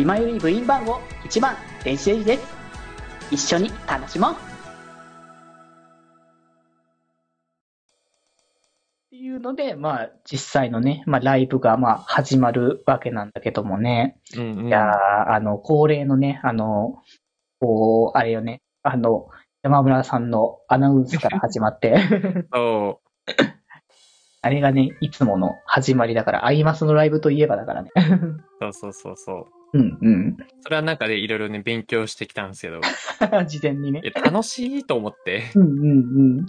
今より部員番号1番、電子レンジです。一緒に楽しもうっていうので、まあ、実際のね、まあ、ライブが、まあ、始まるわけなんだけどもね。うんうん。いやーあの、恒例のね、あの、こう、あれよね、あの、山村さんのアナウンスから始まって、そ あれがね、いつもの始まりだから、アイマスのライブといえばだからね。う。そうそうそうそう。うんうん。それはなんかでいろいろね、勉強してきたんですけど、事前にね。楽しいと思って。うんうんうん。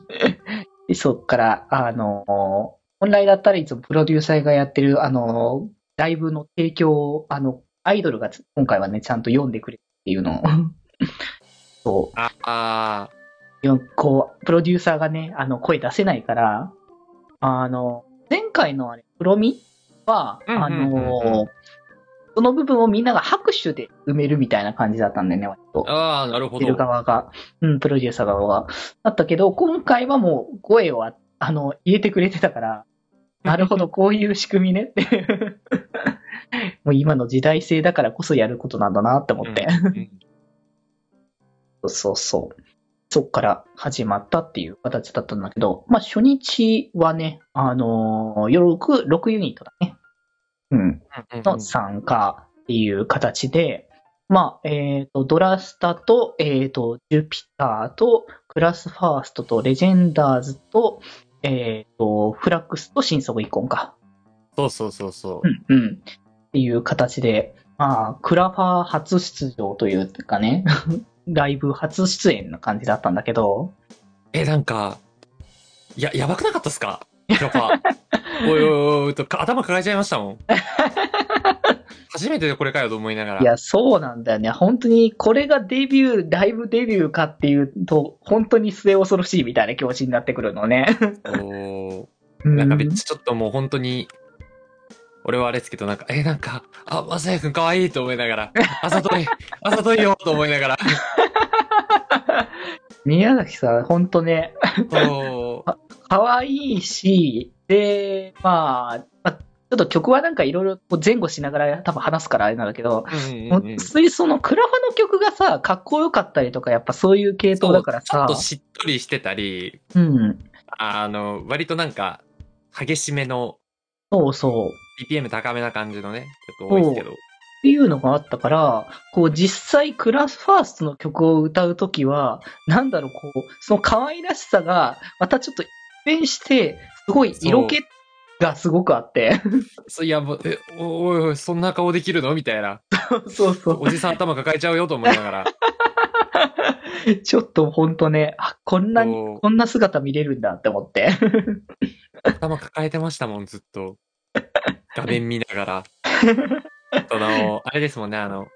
で、そっから、あの、本来だったらいつもプロデューサーがやってる、あの、ライブの提供を、あの、アイドルがつ今回はね、ちゃんと読んでくれっていうのを、そう、ああよこう、プロデューサーがね、あの、声出せないから、あの、前回のあれ、プロミは、あの、その部分をみんなが拍手で埋めるみたいな感じだったんだよね、割とー。。ああ、なるほてるど。側が、うん、プロデューサー側が。だったけど、今回はもう声をあ、あの、入れてくれてたから、なるほど、こういう仕組みねって。もう今の時代性だからこそやることなんだなって思って。うんうん そうそう。そっから始まったっていう形だったんだけど、まあ初日はね、あのー、夜6、6ユニットだね。うん。の参加っていう形で、まあ、えっ、と、ドラスタと、えっ、と、ジュピターと、クラスファーストと、レジェンダーズと、えっ、と、フラックスと新速イコンか。そうそうそうそうう。ん、うん。っていう形で、まあ、クラファー初出場というかね、ライブ初出演な感じだったんだけど、え、なんか、や、やばくなかったっすか？やっぱ。おいおいおいと、か頭抱えちゃいましたもん。初めてでこれかよと思いながら。いや、そうなんだよね。本当に、これがデビュー、ライブデビューかっていうと、本当に末恐ろしいみたいな気持ちになってくるのね。おうんなんかめっちょっともう本当に、俺はあれですけど、なんか、え、なんか、あ、まさやくんかわいいと思いながら、あざとい、あざといよと思いながら。宮崎さん、ほんとね、お可愛いし、で、まあ、まあ、ちょっと曲はなんかいろいろ前後しながら多分話すからあれなんだけど、うんうんうん普通にそのクラファの曲がさ、かっこよかったりとか、やっぱそういう系統だからさちょっと、しっとりしてたり、うん、あの、割となんか、激しめの、そうそう。BPM 高めな感じのね、曲多いですけど。っていうのがあったから、こう実際クラスファーストの曲を歌うときは、なんだろう、こう、その可愛らしさが、またちょっと一変して、すごい色気がすごくあって。そういや、もう、え、おいおい、そんな顔できるの？みたいな。そうそう。おじさん頭抱えちゃうよと思いながら。ちょっとほんとね、あ、こんなに、こんな姿見れるんだって思って。頭抱えてましたもん、ずっと。画面見ながら。その、あれですもんね、あの、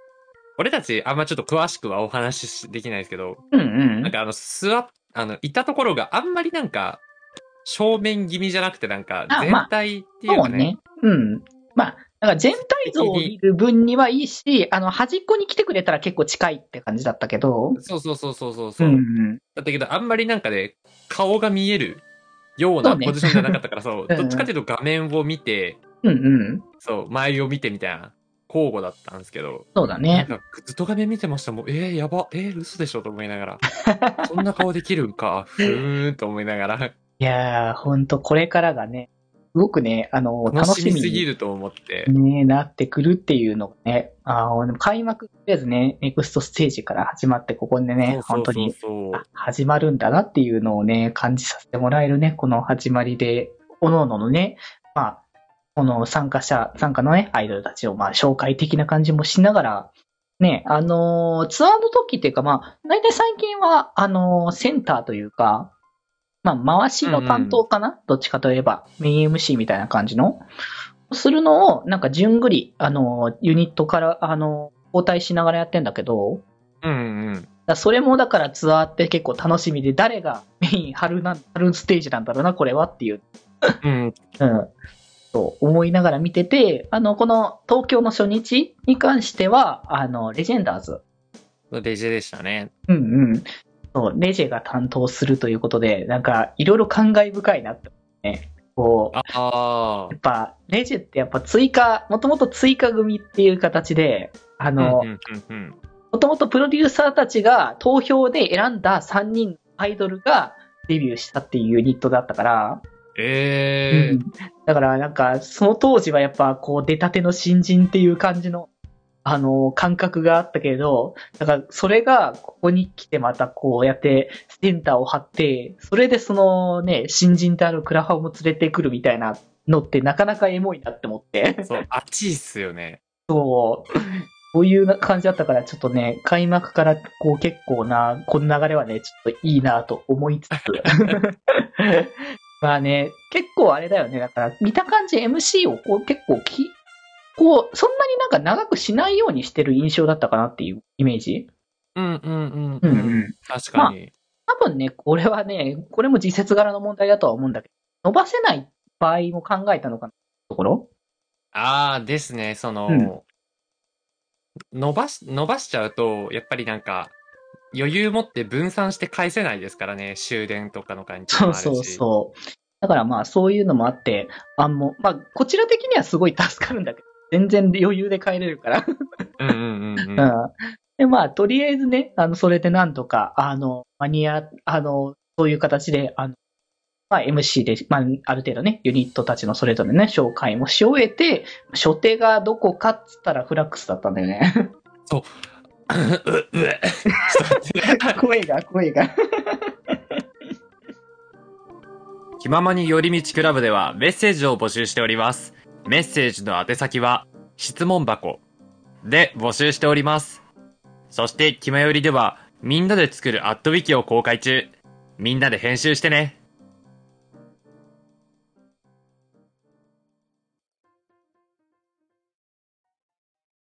俺たちあんまちょっと詳しくはお話しできないですけど、うんうん。なんかあの、座っ、あの、いたところがあんまりなんか、正面気味じゃなくてなんか、全あまあ体っていうかね、そうね。うん。まあ、だから全体像を見る分にはいいし、あの、端っこに来てくれたら結構近いって感じだったけど。そうそうそうそうそううそう、んうん。だったけど、あんまりなんかね、顔が見えるようなポジションじゃなかったから、そう、うんどっちかというと画面を見て、うんうん。そう、前を見てみたいな、交互だったんですけど、そうだね。なんかずっと画面見てましたもん。えー、やば、えー、嘘でしょと思いながら。そんな顔できるんか、ふーんと思いながら。いやー、ほんとこれからがね、すごくね、あの、楽しみすぎると思って。ね、なってくるっていうのがね、あーでも開幕、とりあえずね、ネクストステージから始まって、ここでね、そうそうそう本当に始まるんだなっていうのをね、感じさせてもらえるね、この始まりで、各々のね、まあ、この参加者、参加のね、アイドルたちを、まあ、紹介的な感じもしながら、ね、あのーツアーの時っていうか、まあ、大体最近は、あのーセンターというか、まあ、回しの担当かな、どっちかといえば、メイン MC みたいな感じの、するのを、なんか、じゅんぐり、あのーユニットから、あのー交代しながらやってんだけど、うんうん。だそれもだからツアーって結構楽しみで、誰がメイン春な、春ステージなんだろうな、これはっていう、うん。うん、そう思いながら見てて、あの、この東京の初日に関しては、あの、レジェンダーズ。レジェでしたね。うんうん。そう、レジェが担当するということで、なんか、いろいろ感慨深いなって。こう、あやっぱ、レジってやっぱ追加、もともと追加組っていう形で、ああ。のもともとプロデューサーたちが投票で選んだ3人のアイドルがデビューしたっていうユニットだったから、ええうんだからなんか、その当時はやっぱこう出たての新人っていう感じの、あの、感覚があったけれど、だからそれがここに来てまたこうやってセンターを張って、それでそのね、新人であるクラファンも連れてくるみたいなのってなかなかエモいなって思って。そう、あっちいっすよね。そう。そういう感じだったから、ちょっとね、開幕からこう結構な、この流れはね、ちょっといいなと思いつつ。まあね、結構あれだよね。だから、見た感じ MC をこう結構き、こう、そんなになんか長くしないようにしてる印象だったかなっていうイメージ？うんうんうんううんん。うん。確かに。多分ね、これはね、これも自節柄の問題だとは思うんだけど、伸ばせない場合も考えたのかなところ？ああ、ですね、その、うん伸ばし、伸ばしちゃうと、やっぱりなんか、余裕持って分散して返せないですからね、終電とかの感じもあるし。そうそうそう。だからまあそういうのもあって、あんも、まあこちら的にはすごい助かるんだけど、全然余裕で帰れるから。うんうんうんうん。うん。でまあとりあえずね、あの、それでなんとか、あの、マニア、あの、そういう形で、あの、まあ MC で、まあある程度ね、ユニットたちのそれぞれね、紹介もし終えて、初手がどこかっつったらフラックスだったんだよね。う、う 声が、声が。気ままに寄り道クラブではメッセージを募集しております。メッセージの宛先は、質問箱で募集しております。そして、キマよりでは、みんなで作るアットウィキを公開中。みんなで編集してね。